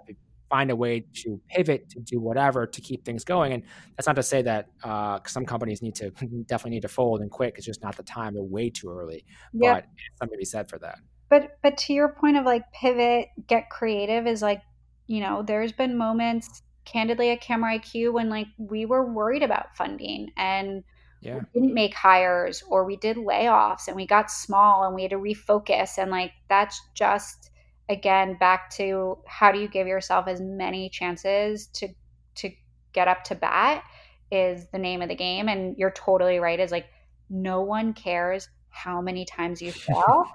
find a way to pivot to do whatever to keep things going. And that's not to say that uh, some companies need to definitely need to fold and quit. It's just not the time. They're way too early. Yeah. But something to be said for that. But but to your point of like pivot, get creative is like, you know, there's been moments candidly at Camera IQ when like we were worried about funding and yeah. we didn't make hires or we did layoffs and we got small and we had to refocus and like that's just again back to how do you give yourself as many chances to to get up to bat is the name of the game. And you're totally right. Is like no one cares how many times you fail.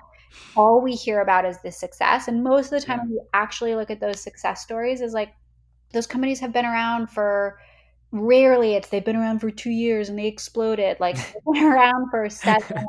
All we hear about is the success. And most of the time yeah. you actually look at those success stories is like those companies have been around for rarely it's they've been around for two years and they exploded. Like they've been around for seven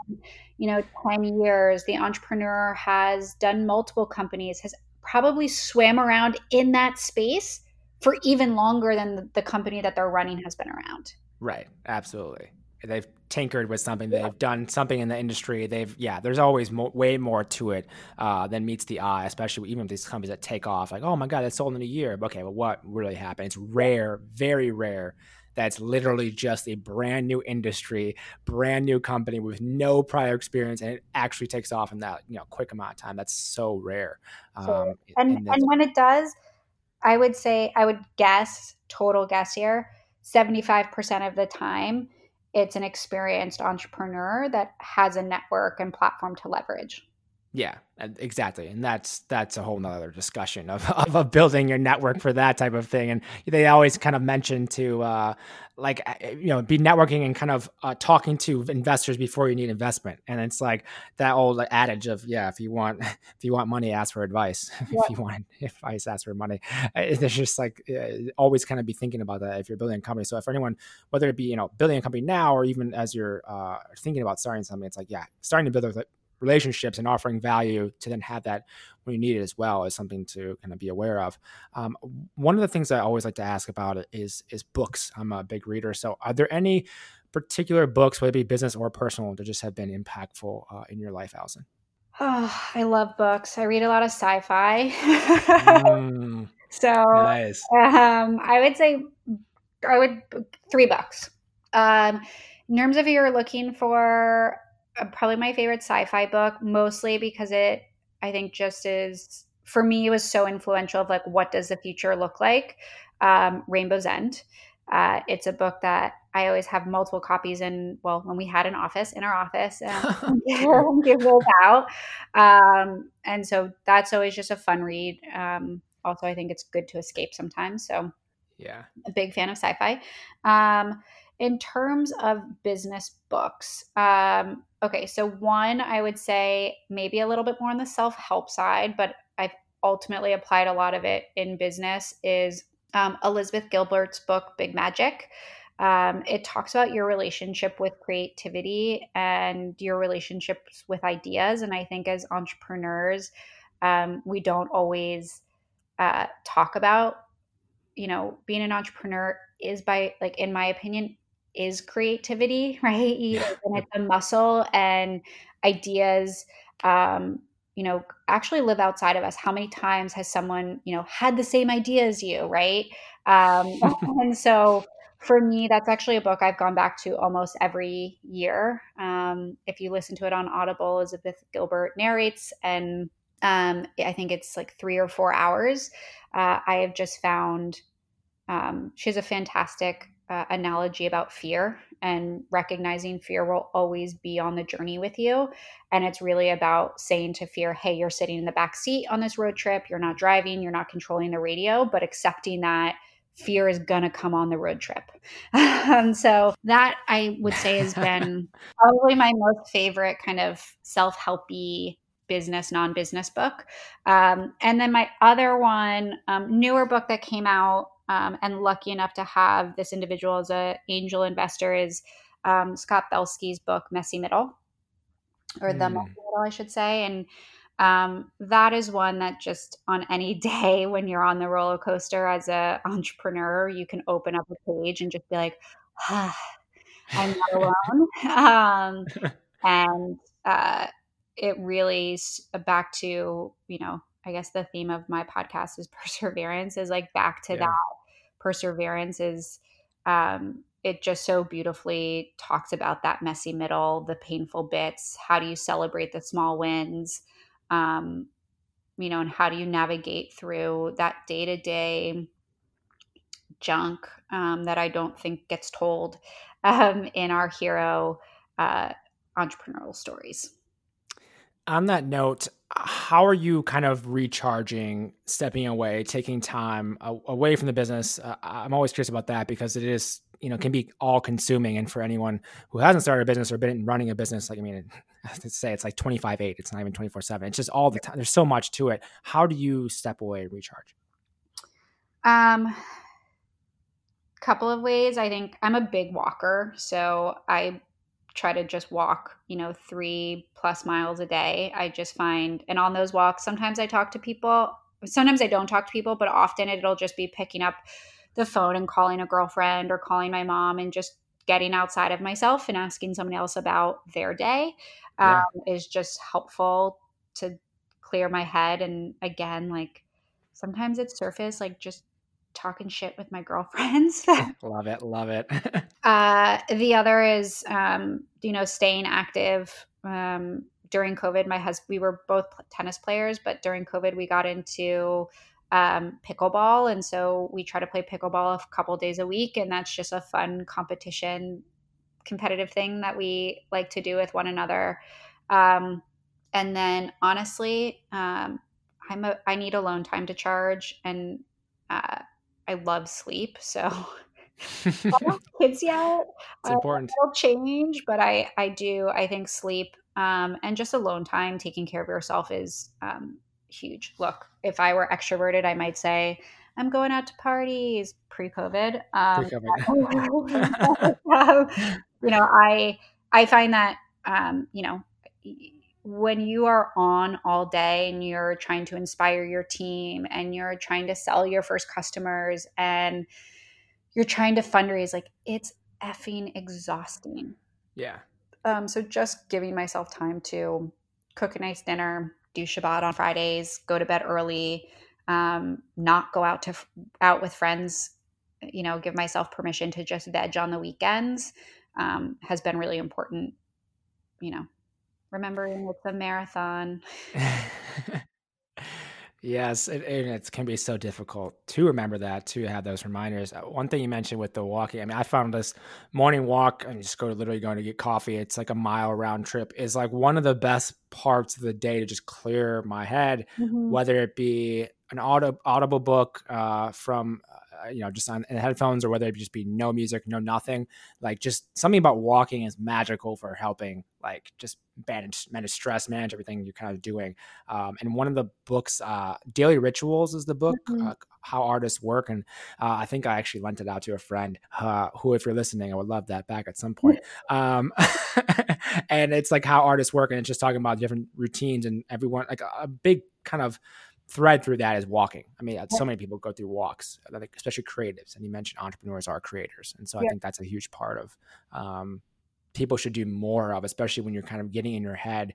you know 10 years the entrepreneur has done multiple companies has probably swam around in that space for even longer than the company that they're running has been around. Right. Absolutely. They've tinkered with something. They've done something in the industry. They've yeah there's always mo- way more to it uh, than meets the eye especially even with these companies that take off like oh my god that's sold in a year. Okay well what really happened? It's rare very rare that's literally just a brand new industry, brand new company with no prior experience, and it actually takes off in that you know quick amount of time. That's so rare. Um, and and when it does, I would say I would guess total guess here, seventy five percent of the time, it's an experienced entrepreneur that has a network and platform to leverage. Yeah, exactly. And that's that's a whole nother discussion of, of, of, building your network for that type of thing. And they always kind of mention to uh, like uh, you know be networking and kind of uh, talking to investors before you need investment. And it's like that old adage of yeah, if you want if you want money, ask for advice. Yeah. if you want advice, ask for money. There's just like uh, always kind of be thinking about that if you're building a company. So if anyone, whether it be you know building a company now or even as you're uh, thinking about starting something, it's like yeah, starting to build a relationships and offering value to then have that when you need it as well is something to kind of be aware of. Um, one of the things I always like to ask about is is books. I'm a big reader, so are there any particular books, whether it be business or personal, that just have been impactful uh, in your life, Allison? Oh, I love books. I read a lot of sci-fi. mm, so nice. um, I would say I would three books. Um, in terms of you're looking for probably my favorite sci-fi book, mostly because it I think just is for me it was so influential of like what does the future look like. Um, Rainbow's End. Uh, it's a book that I always have multiple copies in. Well, when we had an office in our office, and give those out. Um, and so that's always just a fun read. Um, also, I think it's good to escape sometimes. So, yeah, a big fan of sci-fi. Um, in terms of business books, um, okay, so one I would say maybe a little bit more on the self help side, but I've ultimately applied a lot of it in business is um, Elizabeth Gilbert's book, Big Magic. Um, it talks about your relationship with creativity and your relationships with ideas. And I think as entrepreneurs, um, we don't always uh, talk about, you know, being an entrepreneur is by, like, in my opinion, is creativity, right? You, and it's a muscle and ideas, um, you know, actually live outside of us. How many times has someone, you know, had the same idea as you, right? Um, and so for me, that's actually a book I've gone back to almost every year. Um, if you listen to it on Audible, Elizabeth Gilbert narrates, and um, I think it's like three or four hours. Uh, I have just found um, she has a fantastic uh, analogy about fear and recognizing fear will always be on the journey with you. And it's really about saying to fear hey you're sitting in the back seat on this road trip. You're not driving. You're not controlling the radio but accepting that fear is going to come on the road trip. And so that i would say has been probably my most favorite kind of self-helpy business non-business book. Um, and then my other one um, newer book that came out um, and lucky enough to have this individual as an angel investor is um, Scott Belsky's book Messy Middle, or the mm. Messy Middle, I should say, and um, that is one that just on any day when you're on the roller coaster as an entrepreneur, you can open up a page and just be like, ah, I'm not alone. um, and uh, it really is back to you know I guess the theme of my podcast is perseverance is like back to yeah. that perseverance is um, it just so beautifully talks about that messy middle, the painful bits. How do you celebrate the small wins? Um, you know, and how do you navigate through that day to day junk um, that I don't think gets told um, in our hero uh, entrepreneurial stories? On that note, how are you kind of recharging, stepping away, taking time away from the business? Uh, I'm always curious about that because it is, you know, can be all consuming. And for anyone who hasn't started a business or been running a business, like, I mean, to say it's like 25 8, it's not even 24 7. It's just all the time. There's so much to it. How do you step away and recharge? Um, couple of ways. I think I'm a big walker. So I try to just walk, you know, three plus miles a day. I just find, and on those walks, sometimes I talk to people. Sometimes I don't talk to people, but often it'll just be picking up the phone and calling a girlfriend or calling my mom and just getting outside of myself and asking someone else about their day um, yeah. is just helpful to clear my head. And again, like sometimes it's surface, like just talking shit with my girlfriends. love it, love it. uh, the other is, um, you know, staying active. Um, during COVID, my husband, we were both tennis players, but during COVID, we got into um, pickleball, and so we try to play pickleball a couple days a week, and that's just a fun competition competitive thing that we like to do with one another. Um, and then honestly, um, I'm a, I need alone time to charge and uh, I love sleep. So kids yet. It's important. Uh, will change, but I, I do, I think sleep um, and just alone time, taking care of yourself is um, huge. Look, if I were extroverted, I might say, I'm going out to parties pre-COVID. Um, pre-COVID. Um, you know, I I find that um, you know when you are on all day and you're trying to inspire your team and you're trying to sell your first customers and you're trying to fundraise, like it's effing exhausting. Yeah. Um, so just giving myself time to cook a nice dinner, do Shabbat on Fridays, go to bed early, um, not go out to out with friends, you know, give myself permission to just veg on the weekends um, has been really important. You know, remembering it's a marathon. Yes, it, it can be so difficult to remember that to have those reminders. Uh, one thing you mentioned with the walking, I mean, I found this morning walk and just go to literally going to get coffee. It's like a mile round trip is like one of the best parts of the day to just clear my head, mm-hmm. whether it be an audio, audible book uh, from uh, you know just on headphones or whether it just be no music no nothing like just something about walking is magical for helping like just manage manage stress manage everything you're kind of doing. Um, and one of the books uh, daily rituals is the book mm-hmm. uh, how artists work and uh, i think i actually lent it out to a friend uh, who if you're listening i would love that back at some point. Um, and it's like how artists work and it's just talking about different routines and everyone like a, a big kind of thread through that is walking. I mean, so many people go through walks, especially creatives. And you mentioned entrepreneurs are creators, and so yeah. I think that's a huge part of um, people should do more of, especially when you're kind of getting in your head,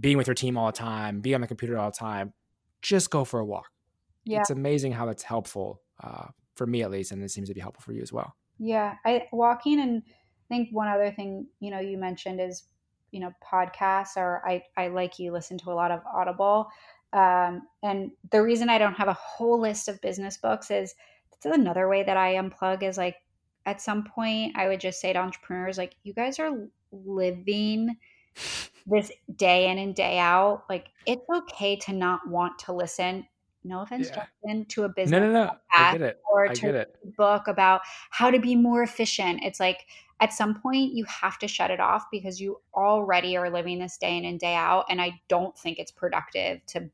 being with your team all the time, being on the computer all the time. Just go for a walk. Yeah. It's amazing how that's helpful uh, for me at least, and it seems to be helpful for you as well. Yeah, I walking and I think one other thing you know you mentioned is you know podcasts or I I like you listen to a lot of Audible. Um, and the reason I don't have a whole list of business books is that's another way that I unplug is like at some point I would just say to entrepreneurs, like, you guys are living this day in and day out. Like, it's okay to not want to listen. No offense, yeah. Justin, to a business no, no, no. I get it. or I to a book about how to be more efficient. It's like at some point you have to shut it off because you already are living this day in and day out. And I don't think it's productive to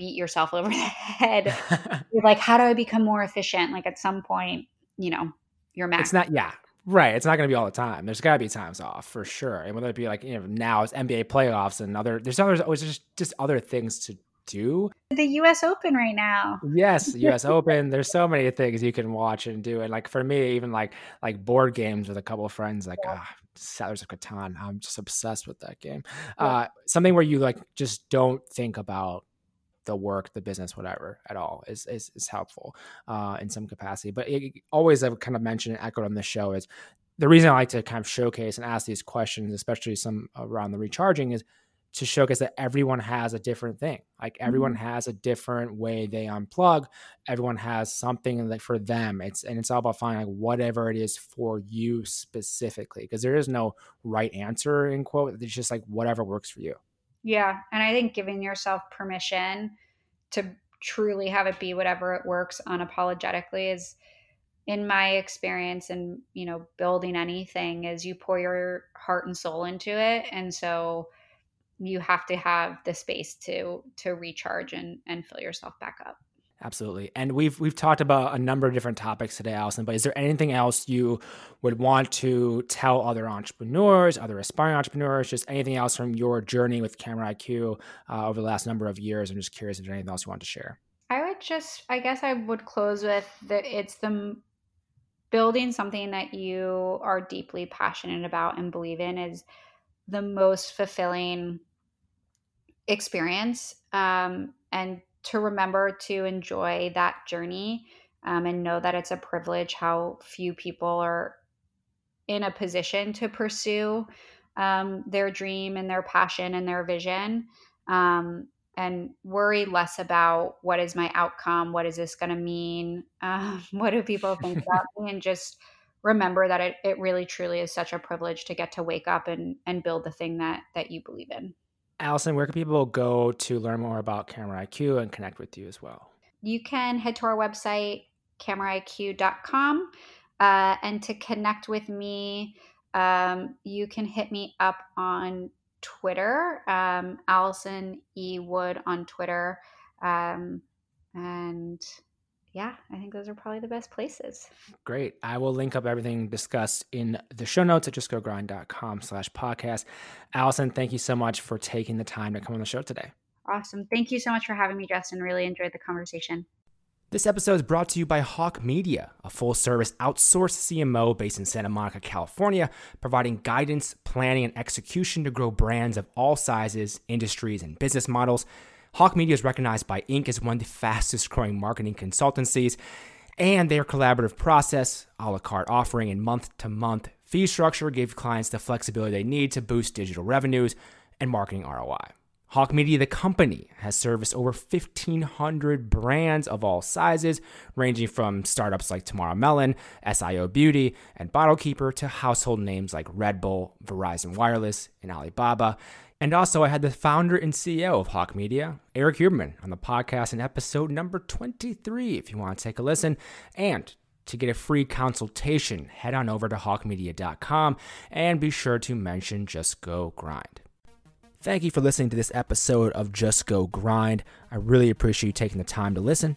beat yourself over the head. you're like, how do I become more efficient? Like at some point, you know, you're max. It's not, yeah. Right. It's not going to be all the time. There's got to be times off for sure. And whether it be like, you know, now it's NBA playoffs and other, there's other, always just, just other things to do. The US Open right now. Yes, US Open. There's so many things you can watch and do. And like for me, even like, like board games with a couple of friends, like, yeah. ah, Settlers of Catan. I'm just obsessed with that game. Yeah. Uh, something where you like just don't think about the work, the business, whatever at all is is, is helpful uh, in some capacity. But it, always, I've kind of mentioned and echoed on the show is the reason I like to kind of showcase and ask these questions, especially some around the recharging, is to showcase that everyone has a different thing. Like everyone mm-hmm. has a different way they unplug. Everyone has something that for them. It's and it's all about finding like whatever it is for you specifically, because there is no right answer in quote. It's just like whatever works for you. Yeah. And I think giving yourself permission to truly have it be whatever it works unapologetically is in my experience and you know building anything is you pour your heart and soul into it and so you have to have the space to to recharge and and fill yourself back up Absolutely. And we've we've talked about a number of different topics today, Allison, but is there anything else you would want to tell other entrepreneurs, other aspiring entrepreneurs, just anything else from your journey with Camera IQ uh, over the last number of years? I'm just curious if there's anything else you want to share. I would just I guess I would close with that it's the building something that you are deeply passionate about and believe in is the most fulfilling experience um, and to remember to enjoy that journey um, and know that it's a privilege how few people are in a position to pursue um, their dream and their passion and their vision um, and worry less about what is my outcome what is this going to mean uh, what do people think about me and just remember that it, it really truly is such a privilege to get to wake up and and build the thing that that you believe in allison where can people go to learn more about camera iq and connect with you as well? You can head to our website cameraiq.com uh, and to connect with me um, you can hit me up on twitter um, allison e. Wood on twitter um, and yeah, I think those are probably the best places. Great. I will link up everything discussed in the show notes at justgogrind.com slash podcast. Allison, thank you so much for taking the time to come on the show today. Awesome. Thank you so much for having me, Justin. Really enjoyed the conversation. This episode is brought to you by Hawke Media, a full service outsourced CMO based in Santa Monica, California, providing guidance, planning, and execution to grow brands of all sizes, industries, and business models. Hawke Media is recognized by Inc. as one of the fastest growing marketing consultancies, and their collaborative process, a la carte offering, and month to month fee structure give clients the flexibility they need to boost digital revenues and marketing ROI. Hawke Media, the company, has serviced over 1,500 brands of all sizes, ranging from startups like Tamara Mellon, SIO Beauty, and Bottle Keeper to household names like Red Bull, Verizon Wireless, and Alibaba. And also, I had the founder and CEO of Hawke Media, Erik Huberman, on the podcast in episode number 23, if you want to take a listen. And to get a free consultation, head on over to hawkemedia.com and be sure to mention Just Go Grind. Thank you for listening to this episode of Just Go Grind. I really appreciate you taking the time to listen.